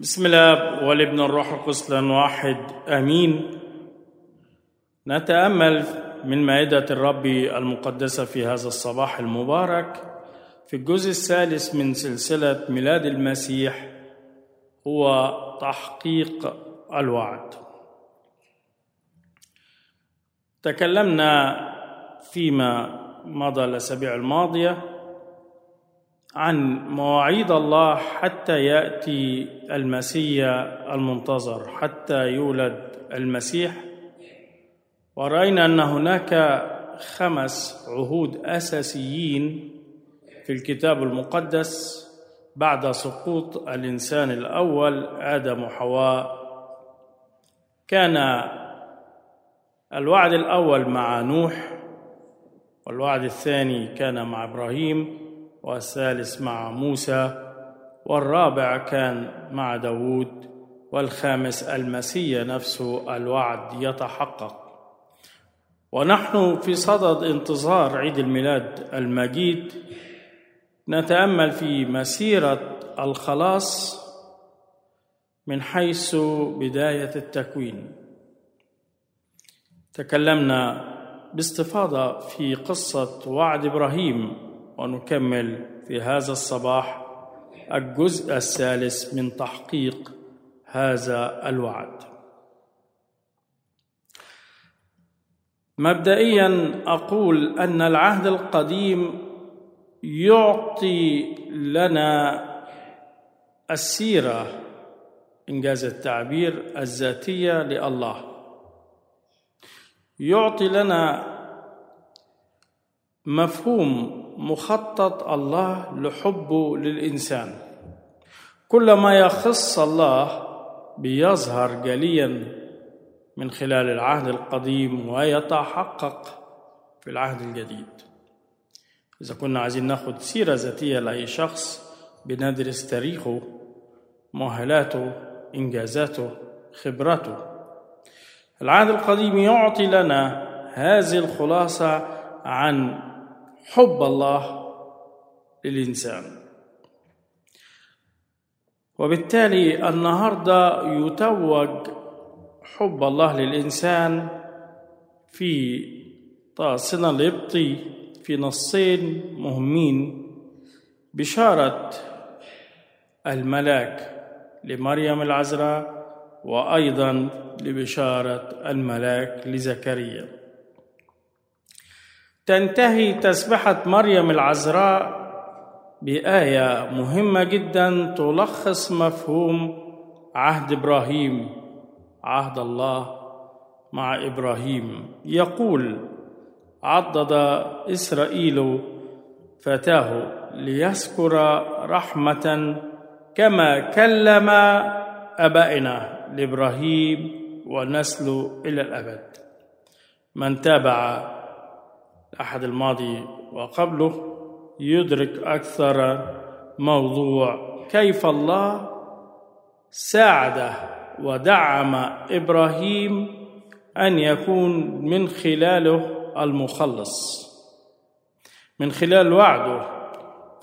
بسم الله والابن الروح القدس واحد آمين. نتأمل من مائدة الرب المقدسة في هذا الصباح المبارك في الجزء الثالث من سلسلة ميلاد المسيح هو تحقيق الوعد. تكلمنا فيما مضى الأسابيع الماضية عن مواعيد الله حتى يأتي المسيا المنتظر حتى يولد المسيح. ورأينا أن هناك خمس عهود أساسيين في الكتاب المقدس بعد سقوط الإنسان الأول آدم وحواء. كان الوعد الأول مع نوح والوعد الثاني كان مع إبراهيم. والثالث مع موسى والرابع كان مع داود والخامس المسيا نفسه الوعد يتحقق. ونحن في صدد انتظار عيد الميلاد المجيد نتأمل في مسيرة الخلاص من حيث بداية التكوين. تكلمنا باستفاضة في قصة وعد إبراهيم. ونكمل في هذا الصباح الجزء الثالث من تحقيق هذا الوعد. مبدئيا أقول أن العهد القديم يعطي لنا السيرة إنجاز التعبير الذاتية لله. يعطي لنا مفهوم مخطط الله لحبه للإنسان. كل ما يخص الله بيظهر جليا من خلال العهد القديم ويتحقق في العهد الجديد. إذا كنا عايزين ناخد سيرة ذاتية لأي شخص بندرس تاريخه مؤهلاته إنجازاته خبراته. العهد القديم يعطي لنا هذه الخلاصة عن حب الله للإنسان. وبالتالي النهارده يتوج حب الله للإنسان في طاسنا القبطي في نصين مهمين بشارة الملاك لمريم العذراء وأيضا لبشارة الملاك لزكريا. تنتهي تسبحة مريم العذراء بآية مهمة جدا تلخص مفهوم عهد إبراهيم عهد الله مع إبراهيم. يقول عضد إسرائيل فتاه ليذكر رحمة كما كلم أبائنا لإبراهيم ونسل إلى الأبد. من تابع الأحد الماضي وقبله يدرك أكثر موضوع كيف الله ساعد ودعم إبراهيم أن يكون من خلاله المخلص. من خلال وعده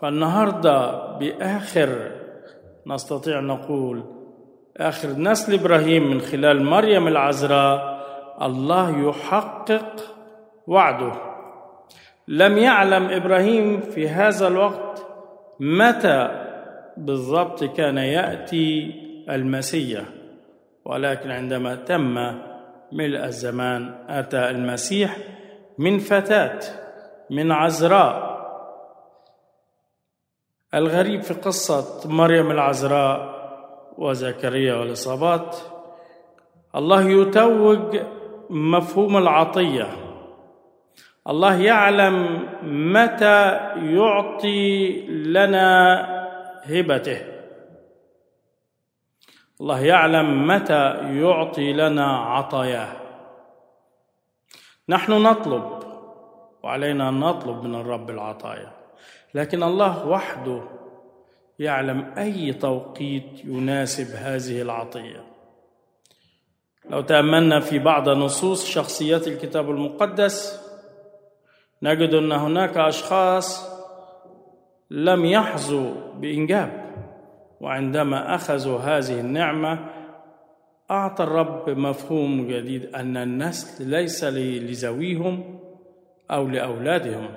فالنهاردة بآخر نستطيع نقول آخر نسل إبراهيم من خلال مريم العذراء الله يحقق وعده. لم يعلم إبراهيم في هذا الوقت متى بالضبط كان يأتي المسيح. ولكن عندما تم ملء الزمان أتى المسيح من فتاة من عذراء الغريب في قصة مريم العذراء وزكريا والإصابات الله يتوج مفهوم العطية. الله يعلم متى يعطي لنا هبته. الله يعلم متى يعطي لنا عطاياه. نحن نطلب وعلينا ان نطلب من الرب العطايا. لكن الله وحده يعلم أي توقيت يناسب هذه العطية. لو تأملنا في بعض نصوص شخصيات الكتاب المقدس نجد ان هناك أشخاص لم يحظوا بإنجاب وعندما أخذوا هذه النعمة أعطى الرب مفهوم جديد أن النسل ليس لذويهم أو لأولادهم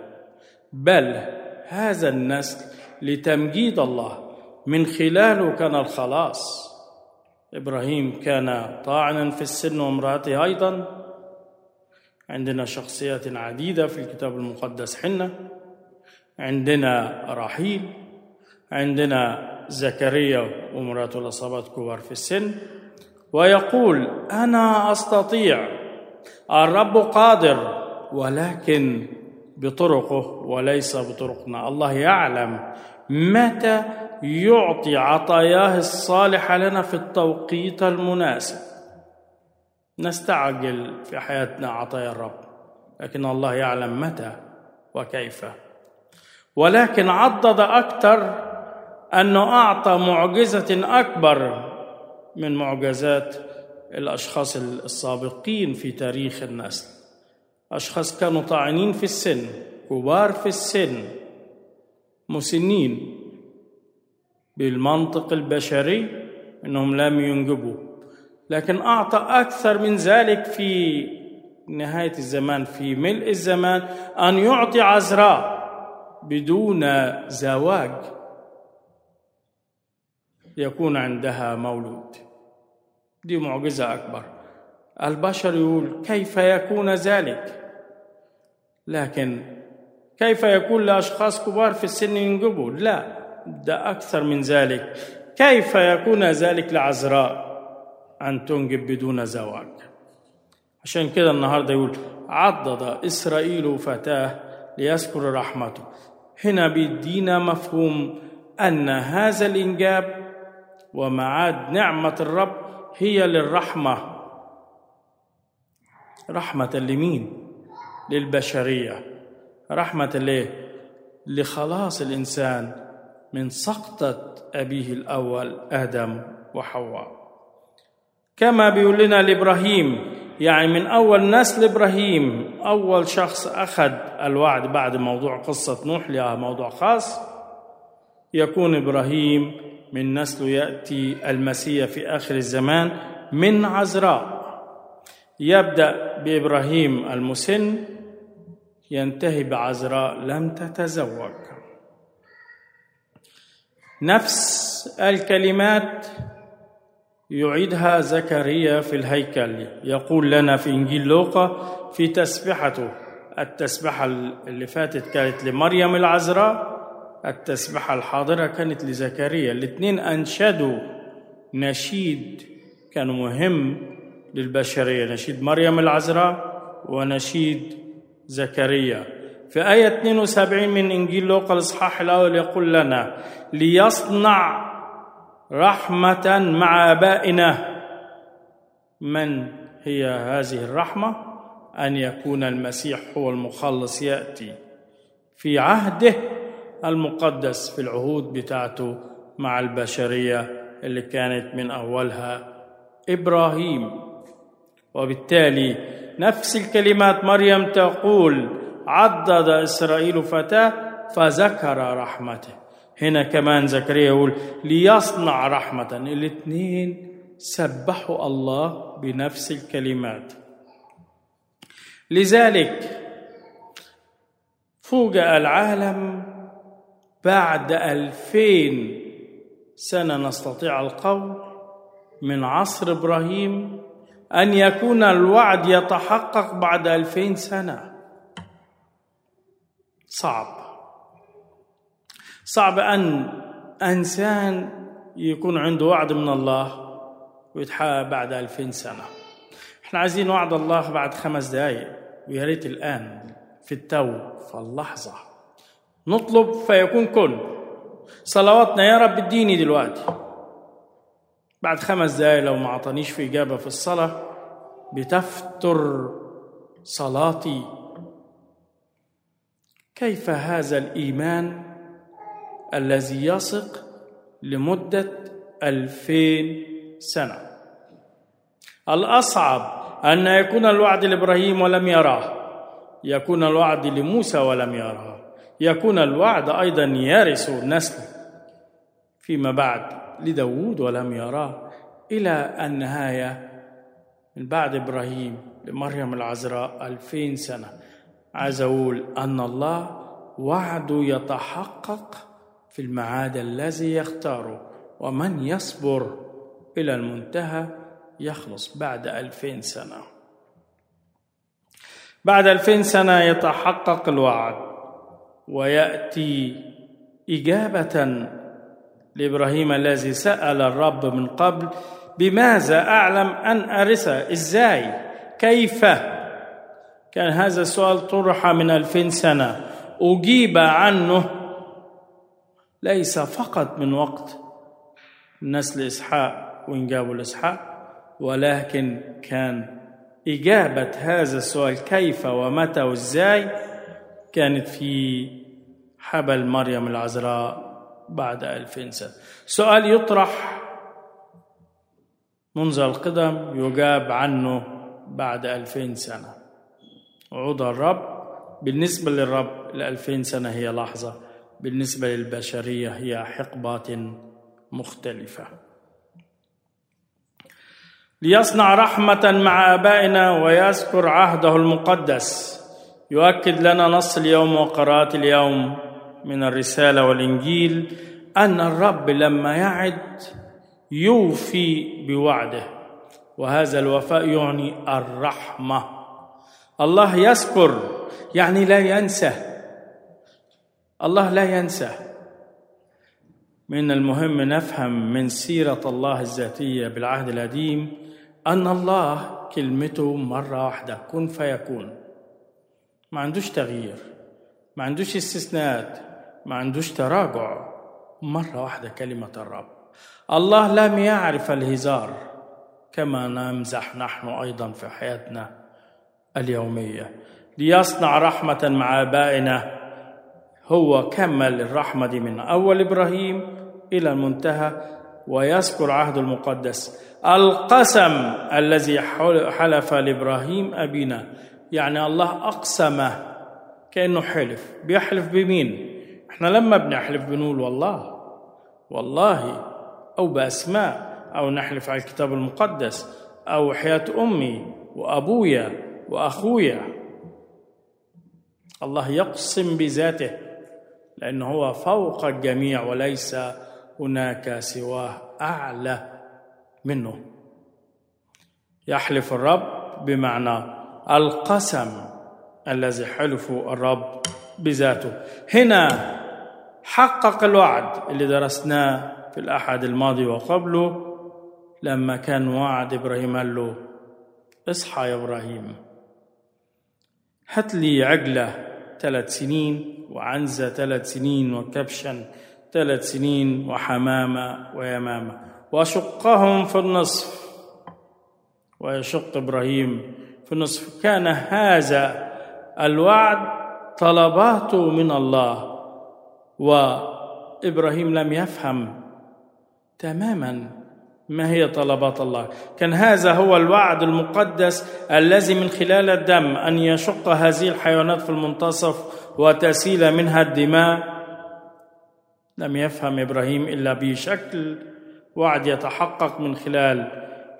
بل هذا النسل لتمجيد الله. من خلاله كان الخلاص. إبراهيم كان طاعنا في السن وامرأته أيضا. عندنا شخصيات عديدة في الكتاب المقدس حنه عندنا رحيل. عندنا زكريا ومراته الأصابات كبار في السن. ويقول أنا أستطيع. الرب قادر ولكن بطرقه وليس بطرقنا. الله يعلم متى يعطي عطاياه الصالحة لنا في التوقيت المناسب. نستعجل في حياتنا عطايا الرب لكن الله يعلم متى وكيف. ولكن عضد أكثر انه أعطى معجزة أكبر من معجزات الأشخاص السابقين في تاريخ النسل. أشخاص كانوا طاعنين في السن كبار في السن مسنين بالمنطق البشري إنهم لم ينجبوا. لكن أعطى أكثر من ذلك في نهاية الزمان في ملء الزمان أن يعطي عذراء بدون زواج يكون عندها مولود. دي معجزة أكبر. البشر يقول كيف يكون ذلك؟ لكن كيف يكون لأشخاص كبار في السن ينجبوا لا ده أكثر من ذلك. كيف يكون ذلك لعذراء أن تنجب بدون زواج. عشان كده النهارده يقول عضد إسرائيل فتاة ليذكر رحمته. هنا بيدينا مفهوم أن هذا الإنجاب ومعاد نعمة الرب هي للرحمة. رحمة لمين؟ للبشرية. رحمة ليه لخلاص الإنسان من سقطة أبيه الأول آدم وحواء. كما بيقول لنا لإبراهيم يعني من أول نسل إبراهيم أول شخص أخذ الوعد بعد موضوع قصة نوح لها موضوع خاص يكون إبراهيم من نسله يأتي المسيح في آخر الزمان من عذراء يبدأ بإبراهيم المسن ينتهي بعذراء لم تتزوج. نفس الكلمات يعيدها زكريا في الهيكل. يقول لنا في إنجيل لوقا في تسبحته التسبحة اللي فاتت كانت لمريم العذراء التسبحة الحاضرة كانت لزكريا. الاثنين أنشدوا. نشيد كان مهم للبشرية. نشيد مريم العذراء ونشيد زكريا. في آية 72 من إنجيل لوقا الإصحاح الأول يقول لنا ليصنع رحمة مع آبائنا. من هي هذه الرحمة؟ أن يكون المسيح هو المخلص يأتي في عهده المقدس في العهود بتاعته مع البشرية اللي كانت من أولها إبراهيم. وبالتالي نفس الكلمات مريم تقول عضد إسرائيل فتاة فذكر رحمته. هنا كمان زكريا يقول ليصنع رحمة. الاثنين سبحوا الله بنفس الكلمات. لذلك فوجئ العالم بعد ألفين سنة نستطيع القول من عصر إبراهيم أن يكون الوعد يتحقق بعد ألفين سنة. صعب. صعب أن إنسان يكون عنده وعد من الله ويتحقق بعد ألفين سنة. إحنا عايزين وعد الله بعد خمس دقايق ويا ريت الآن في التو في اللحظة. نطلب فيكون كن صلواتنا يا رب اديني دلوقتي. بعد خمس دقايق لو ما أعطانيش في إجابة في الصلاة بتفتر صلاتي. كيف هذا الإيمان؟ الذي يثق لمدة ألفين سنة. الأصعب أن يكون الوعد لإبراهيم ولم يراه. يكون الوعد لموسى ولم يراه. يكون الوعد أيضا يرث النسل. فيما بعد لداود ولم يراه إلى النهاية من بعد إبراهيم لمريم العذراء ألفين سنة. عايز أقول أن الله وعده يتحقق في الميعاد الذي يختاره ومن يصبر إلى المنتهى يخلص بعد ألفين سنة. بعد ألفين سنة يتحقق الوعد ويأتي إجابة لإبراهيم الذي سأل الرب من قبل بماذا أعلم أن أرثه إزاي؟ كيف؟ كان هذا السؤال طرح من ألفين سنة. أجيب عنه ليس فقط من وقت نسل إسحاق وإنجابوا لإسحاق ولكن كان إجابة هذا السؤال كيف ومتى وإزاي كانت في حبل مريم العذراء بعد ألفين سنة سؤال يطرح منذ القدم يجاب عنه بعد ألفين سنة وعود الرب بالنسبة للرب الألفين سنة هي لحظة. بالنسبة للبشرية هي حقبات مختلفة. ليصنع رحمة مع آبائنا ويذكر عهده المقدس. يؤكد لنا نص اليوم وقراءة اليوم من الرسالة والإنجيل أن الرب لما يعد يوفي بوعده وهذا الوفاء يعني الرحمة. الله يذكر يعني لا ينسى الله لا ينسى. من المهم نفهم من سيرة الله الذاتية بالعهد القديم أن الله كلمته مرة واحدة كن فيكون. ما عندوش تغيير ما عندوش استثناءات ما عندوش تراجع. مرة واحدة كلمة الرب. الله لم يعرف الهزار كما نمزح نحن أيضا في حياتنا اليومية. ليصنع رحمة مع آبائنا هو كمل الرحمة دي من أول إبراهيم إلى المنتهى ويذكر عهد المقدس. القسم الذي حلف لإبراهيم أبينا يعني الله أقسم كأنه حلف. بيحلف بمين؟ إحنا لما بنحلف بنقول والله والله أو بأسماء أو نحلف على الكتاب المقدس أو حياة أمي وأبويا وأخويا. الله يقسم بذاته. لأنه هو فوق الجميع وليس هناك سواه أعلى منه. يحلف الرب بمعنى القسم الذي حلفه الرب بذاته. هنا حقق الوعد اللي درسناه في الأحد الماضي وقبله لما كان وعد إبراهيم قال له اصحى يا إبراهيم هات لي عجلة ثلاث سنين وعنزة ثلاث سنين وكبشا ثلاث سنين وحمامة ويمامة. وشقهم في النصف. ويشق إبراهيم في النصف. كان هذا الوعد طلباته من الله. وإبراهيم لم يفهم تماما. ما هي طلبات الله؟ كان هذا هو الوعد المقدس الذي من خلال الدم أن يشق هذه الحيوانات في المنتصف وتسيل منها الدماء. لم يفهم إبراهيم إلا بشكل وعد يتحقق من خلال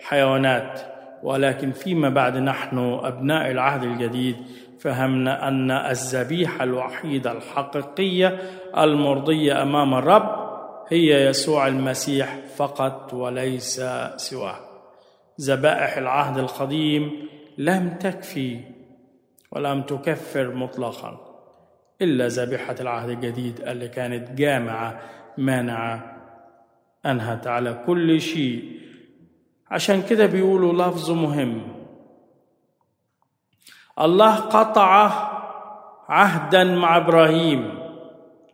حيوانات. ولكن فيما بعد نحن أبناء العهد الجديد فهمنا أن الذبيحة الوحيدة الحقيقية المرضية أمام الرب هي يسوع المسيح فقط وليس سواه. ذبائح العهد القديم لم تكفي ولم تكفر مطلقا إلا ذبيحة العهد الجديد اللي كانت جامعة مانعة أنهت على كل شيء. عشان كده بيقولوا لفظ مهم. الله قطع عهدا مع إبراهيم.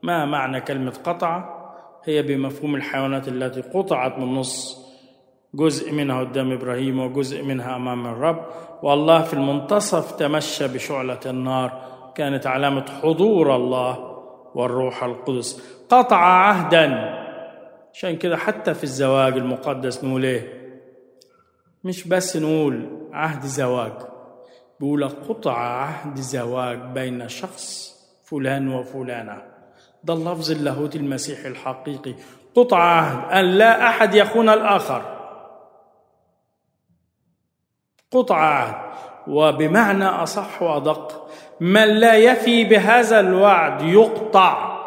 ما معنى كلمة قطع؟ هي بمفهوم الحيوانات التي قطعت من نص جزء منها قدام إبراهيم وجزء منها أمام الرب. والله في المنتصف تمشى بشعلة النار كانت علامة حضور الله والروح القدس. قطع عهدا عشان كده حتى في الزواج المقدس نقول إيه؟ مش بس نقول عهد زواج بيقول قطع عهد زواج بين شخص فلان وفلانة. ده اللفظ اللاهوتي المسيحي الحقيقي. قطع عهد أن لا أحد يخون الآخر. قطع عهد وبمعنى أصح وأدق من لا يفي بهذا الوعد يقطع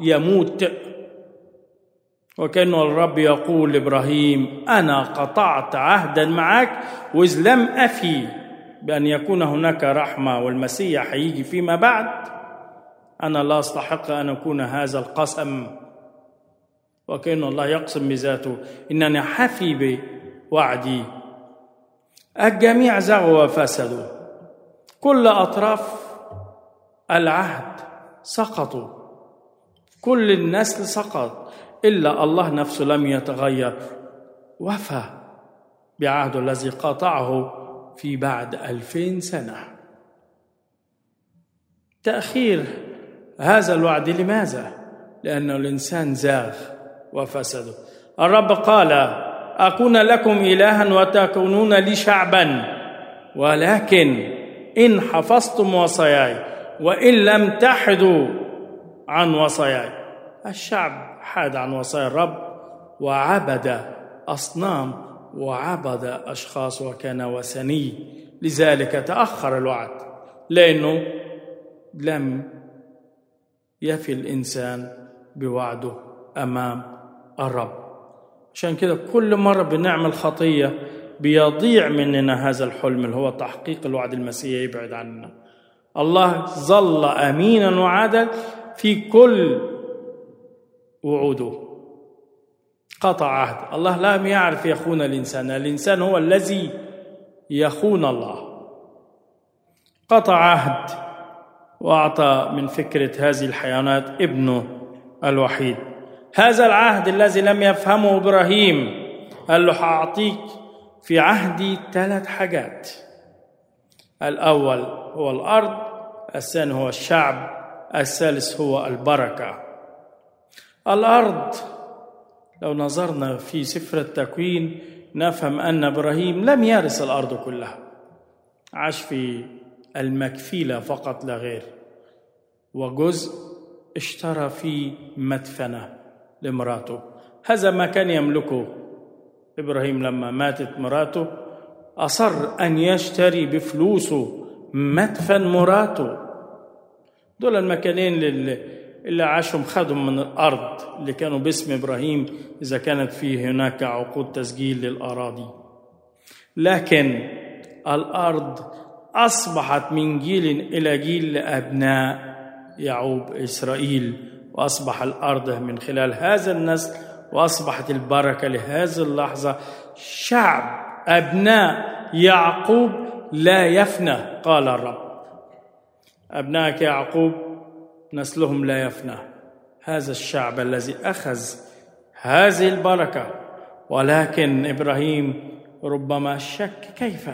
يموت. وكأن الرب يقول لإبراهيم أنا قطعت عهدا معك وإذ لم أفي بأن يكون هناك رحمة والمسيح هيجي فيما بعد. أنا لا أستحق أن أكون هذا القسم. وكأن الله يقسم بذاته. إنني حفي بوعدي. الجميع زغوا وفسدوا. كل أطراف العهد سقطوا. كل النسل سقط. إلا الله نفسه لم يتغير. وفى بعهده الذي قطعه في بعد ألفين سنة. تأخير هذا الوعد لماذا؟ لأن الإنسان زاغ وفسد الرب قال أكون لكم إلها وتكونون لي شعبا. ولكن إن حفظتم وصاياي وإن لم تحدوا عن وصاياي. الشعب حاد عن وصايا الرب وعبد أصنام وعبد أشخاص وكان وثني. لذلك تأخر الوعد. لأنه لم يفي الإنسان بوعده أمام الرب. عشان كده كل مرة بنعمل خطية بيضيع مننا هذا الحلم اللي هو تحقيق الوعد المسيحي يبعد عننا. الله ظل أمينا وعادل في كل وعوده. قطع عهد. الله لم يعرف يخون الإنسان. الإنسان هو الذي يخون الله. قطع عهد. وأعطى من فكرة هذه الحيوانات ابنه الوحيد. هذا العهد الذي لم يفهمه إبراهيم قال له هأعطيك في عهدي ثلاث حاجات. الأول هو الأرض الثاني هو الشعب الثالث هو البركة. الأرض لو نظرنا في سفر التكوين نفهم أن إبراهيم لم يرث الأرض كلها. عاش في المكفيلة فقط لا غير. وجزء اشترى فيه مدفنة لمراته. هذا ما كان يملكه إبراهيم لما ماتت مراته. أصر أن يشتري بفلوسه مدفن مراته. دول المكانين اللي, اللي عاشهم خدهم من الأرض اللي كانوا باسم إبراهيم إذا كانت فيه هناك عقود تسجيل للأراضي. لكن الأرض أصبحت من جيل إلى جيل لأبناء يعوب إسرائيل وأصبح الأرض من خلال هذا النسل وأصبحت البركة لهذه اللحظة. شعب أبناء يعقوب لا يفنى قال الرب. أبنائك يعقوب نسلهم لا يفنى. هذا الشعب الذي أخذ هذه البركة. ولكن إبراهيم ربما شك كيف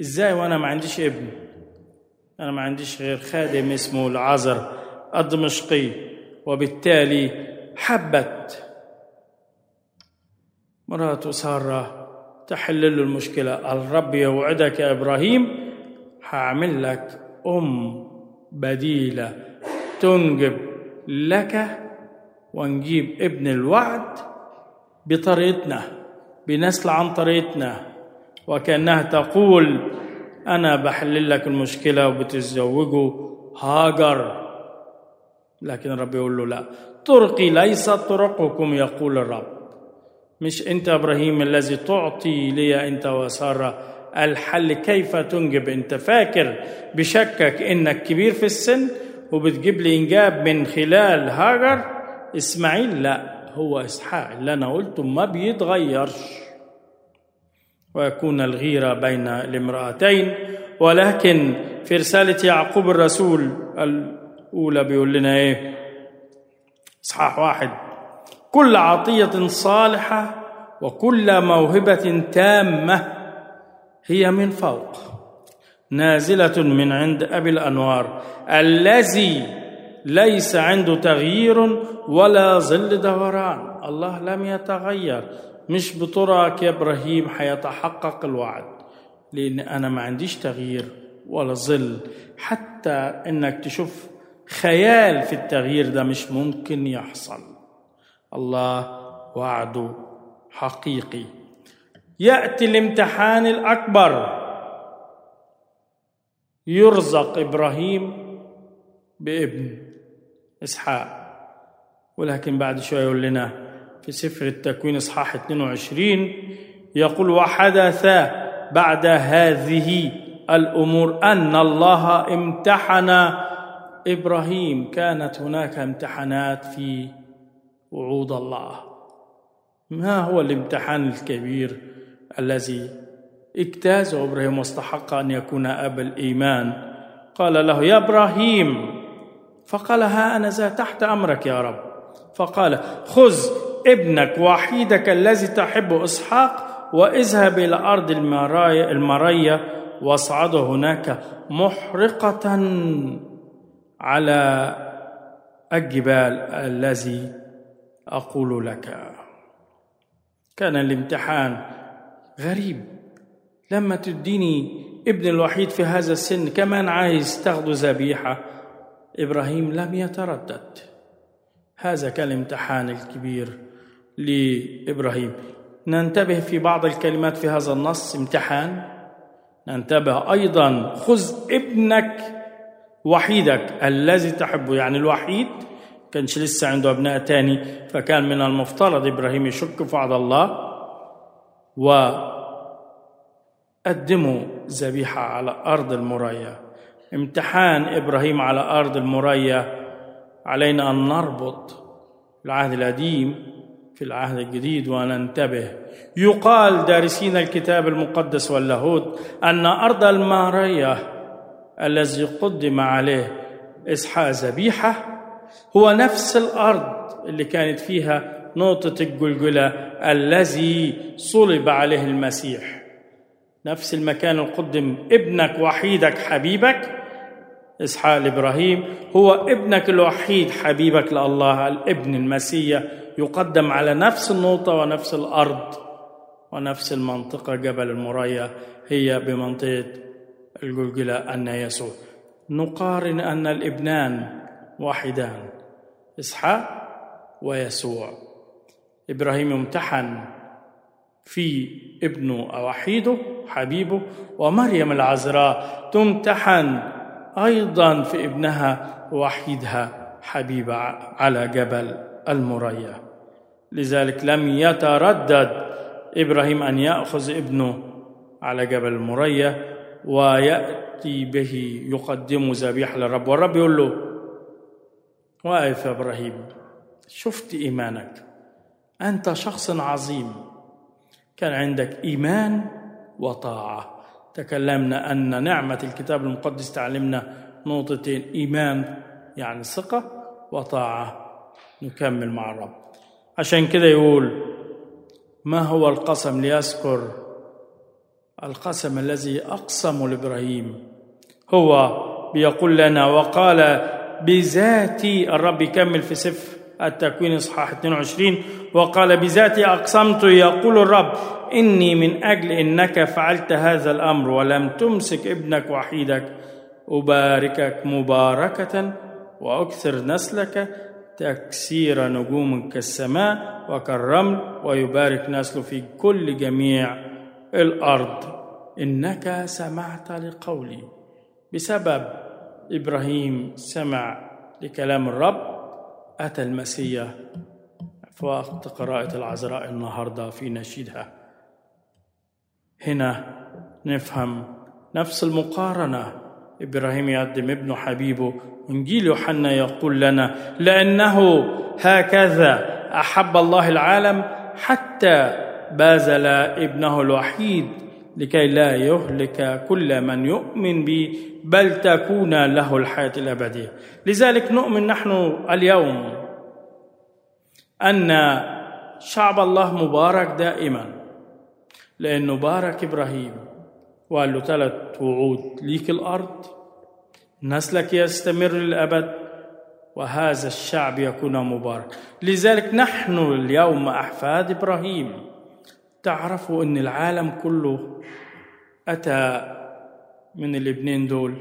إزاي وأنا ما عنديش ابن؟ أنا ما عنديش غير خادم اسمه العذر الدمشقي وبالتالي حبت مراته سارة تحل له المشكلة. الرب يوعدك يا إبراهيم هعمل لك أم بديلة تنجب لك ونجيب ابن الوعد بطريقتنا بنسل عن طريقتنا. وكأنها تقول أنا بحل لك المشكلة وبتزوجه هاجر. لكن الرب يقول له لا طرقي ليست طرقكم. يقول الرب مش أنت إبراهيم الذي تعطي لي أنت وسارة الحل؟ كيف تنجب؟ أنت فاكر بشكك إنك كبير في السن وبتجيب لي إنجاب من خلال هاجر؟ إسماعيل؟ لا هو إسحاق اللي أنا قلته ما بيتغيرش. ويكون الغيرة بين الامرأتين. ولكن في رسالة يعقوب الرسول الأولى بيقول لنا إيه؟ إصحاح واحد. كل عطية صالحة وكل موهبة تامة هي من فوق نازلة من عند أبي الأنوار. الذي ليس عنده تغيير ولا ظل دوران. الله لم يتغير. مش بطرق يا إبراهيم حيتحقق الوعد لأن أنا ما عنديش تغيير ولا ظل. حتى إنك تشوف خيال في التغيير ده مش ممكن يحصل. الله وعده حقيقي. يأتي الامتحان الأكبر. يرزق إبراهيم بابن إسحاق. ولكن بعد شوية يقول لنا في سفر التكوين إصحاح 22 يقول وحدث بعد هذه الأمور أن الله امتحن إبراهيم كانت هناك امتحانات في وعود الله. ما هو الامتحان الكبير الذي اجتازه إبراهيم واستحق أن يكون ابا الإيمان؟ قال له يا إبراهيم. فقال ها أنا ذا تحت أمرك يا رب. فقال خذ ابنك وحيدك الذي تحب إسحاق واذهب إلى أرض المرايا المريه واصعده هناك محرقة على الجبال الذي أقول لك. كان الامتحان غريب. لما تديني ابن الوحيد في هذا السن كمان عايز تاخده ذبيحة. إبراهيم لم يتردد. هذا كان الامتحان الكبير. لإبراهيم. ننتبه في بعض الكلمات في هذا النص امتحان. ننتبه أيضا خذ ابنك وحيدك الذي تحبه يعني الوحيد كانش لسه عنده أبناء تاني فكان من المفترض إبراهيم يشك في وعد الله وقدموا ذبيحة على أرض المريا. امتحان إبراهيم على أرض المريا. علينا أن نربط العهد القديم في العهد الجديد وننتبه يقال دارسين الكتاب المقدس واللاهوت أن أرض الماريه الذي قدم عليه إسحاق ذبيحة هو نفس الأرض اللي كانت فيها نقطة الجلجلة الذي صلب عليه المسيح. نفس المكان اللي قدم ابنك وحيدك حبيبك إسحاق لابراهيم هو ابنك الوحيد حبيبك لله الابن المسيح. يقدم على نفس النقطة ونفس الأرض ونفس المنطقة جبل المريا هي بمنطقة الجلجلة أن يسوع نقارن أن الإبنان واحدان إسحاق ويسوع. إبراهيم امتحن في ابنه وحيده حبيبه. ومريم العذراء تمتحن أيضا في ابنها وحيدها حبيبة على جبل المريا. لذلك لم يتردد إبراهيم أن يأخذ ابنه على جبل المريا ويأتي به يقدم ذبيحة للرب. والرب يقول له واقف يا إبراهيم شفت إيمانك. أنت شخص عظيم. كان عندك إيمان وطاعة. تكلمنا أن نعمة الكتاب المقدس تعلمنا نقطتين إيمان يعني ثقة وطاعة. نكمل مع الرب. عشان كده يقول ما هو القسم ليذكر القسم الذي أقسم لإبراهيم؟ هو بيقول لنا وقال بذاتي الرب يكمل في سفر التكوين إصحاح 22 وقال بذاتي أقسمت يقول الرب إني من أجل إنك فعلت هذا الأمر ولم تمسك ابنك وحيدك أباركك مباركة وأكثر نسلك تكسير نجوم كالسماء وكالرمل ويبارك نسله في كل جميع الأرض. إنك سمعت لقولي. بسبب إبراهيم سمع لكلام الرب أتى المسيح. في وقت قراءة العذراء النهارده في نشيدها. هنا نفهم نفس المقارنة إبراهيم يقدم ابنه حبيبه إنجيل يوحنا يقول لنا لأنه هكذا أحب الله العالم حتى باذل ابنه الوحيد لكي لا يهلك كل من يؤمن به بل تكون له الحياة الأبدية. لذلك نؤمن نحن اليوم أن شعب الله مبارك دائما لأنه بارك إبراهيم وقال له ثلاث وعود ليك الأرض نسلك يستمر للأبد وهذا الشعب يكون مبارك. لذلك نحن اليوم أحفاد إبراهيم تعرفوا أن العالم كله أتى من الابنين دول.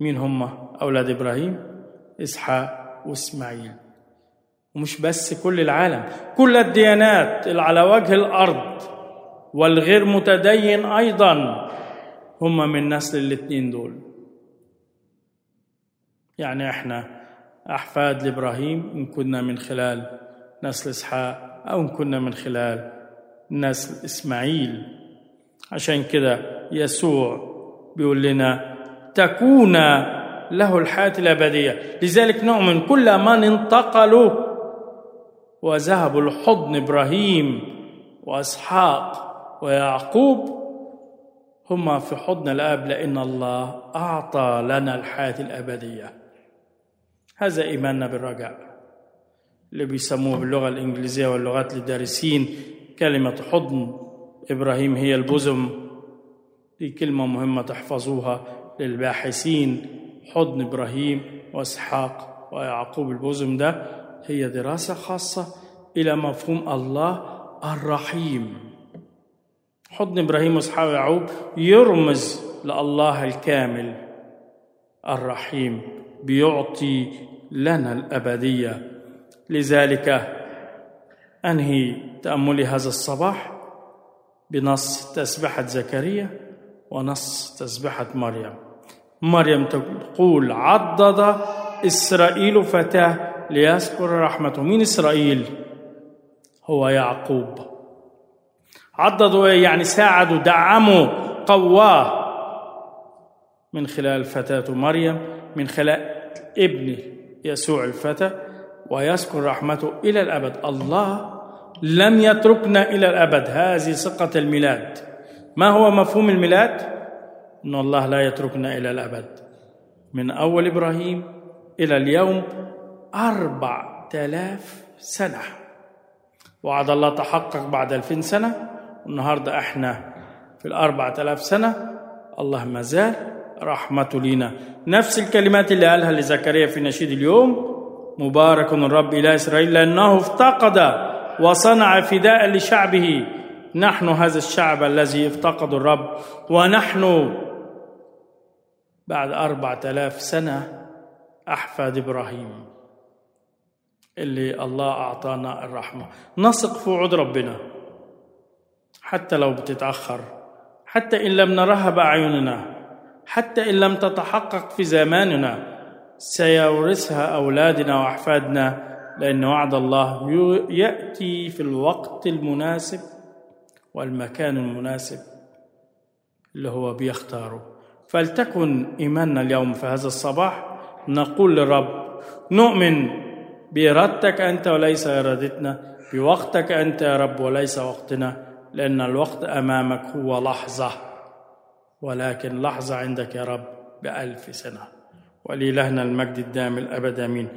مين هم؟ أولاد إبراهيم إسحاق وإسماعيل. ومش بس كل العالم كل الديانات اللي على وجه الأرض والغير متدين أيضا. هم من نسل الاثنين دول. يعني إحنا أحفاد لإبراهيم إن كنا من خلال نسل إسحاق أو إن كنا من خلال نسل إسماعيل. عشان كده يسوع بيقول لنا تكون له الحياة الأبدية. لذلك نؤمن كل من انتقلوا وذهبوا لحضن إبراهيم وإسحاق. ويعقوب هما في حضن الآب لأن الله أعطى لنا الحياة الأبدية. هذا إيماننا بالرجاء. اللي بيسموه باللغة الإنجليزية واللغات للدارسين كلمة حضن إبراهيم هي البزم. دي كلمة مهمة تحفظوها للباحثين. حضن إبراهيم وإسحاق ويعقوب البزم ده هي دراسة خاصة إلى مفهوم الله الرحيم. حضن إبراهيم واسحاق ويعقوب يرمز لله الكامل الرحيم بيعطي لنا الأبدية. لذلك أنهي تاملي هذا الصباح بنص تسبحه زكريا ونص تسبحه مريم. مريم تقول عضد إسرائيل فتاة ليذكر رحمته مين إسرائيل هو يعقوب. عضدوا يعني ساعدوا دعموا قواه. من خلال فتاة مريم من خلال ابن يسوع الفتى ويذكر رحمته إلى الأبد. الله لم يتركنا إلى الأبد. هذه ثقة الميلاد. ما هو مفهوم الميلاد؟ أن الله لا يتركنا إلى الأبد. من أول إبراهيم إلى اليوم أربع تلاف سنة. وعد الله تحقق بعد ألفين سنة. والنهاردة إحنا في الأربع تلاف سنة الله ما زال رحمته لينا. نفس الكلمات اللي قالها لزكريا في نشيد اليوم مبارك الرب إله إسرائيل لأنه افتقد وصنع فداء لشعبه. نحن هذا الشعب الذي افتقد الرب ونحن بعد أربعة آلاف سنة أحفاد إبراهيم اللي الله أعطانا الرحمة. نثق في وعود ربنا. حتى لو بتتأخر حتى إن لم نرها بأعيننا حتى إن لم تتحقق في زماننا سيورثها أولادنا وأحفادنا لأن وعد الله يأتي في الوقت المناسب والمكان المناسب اللي هو بيختاره. فلتكن إيماننا اليوم في هذا الصباح نقول للرب نؤمن بإرادتك أنت وليس إرادتنا بوقتك أنت يا رب وليس وقتنا. لأن الوقت أمامك هو لحظة ولكن لحظة عندك يا رب بألف سنة. ولإلهنا المجد الدائم الأبد آمين.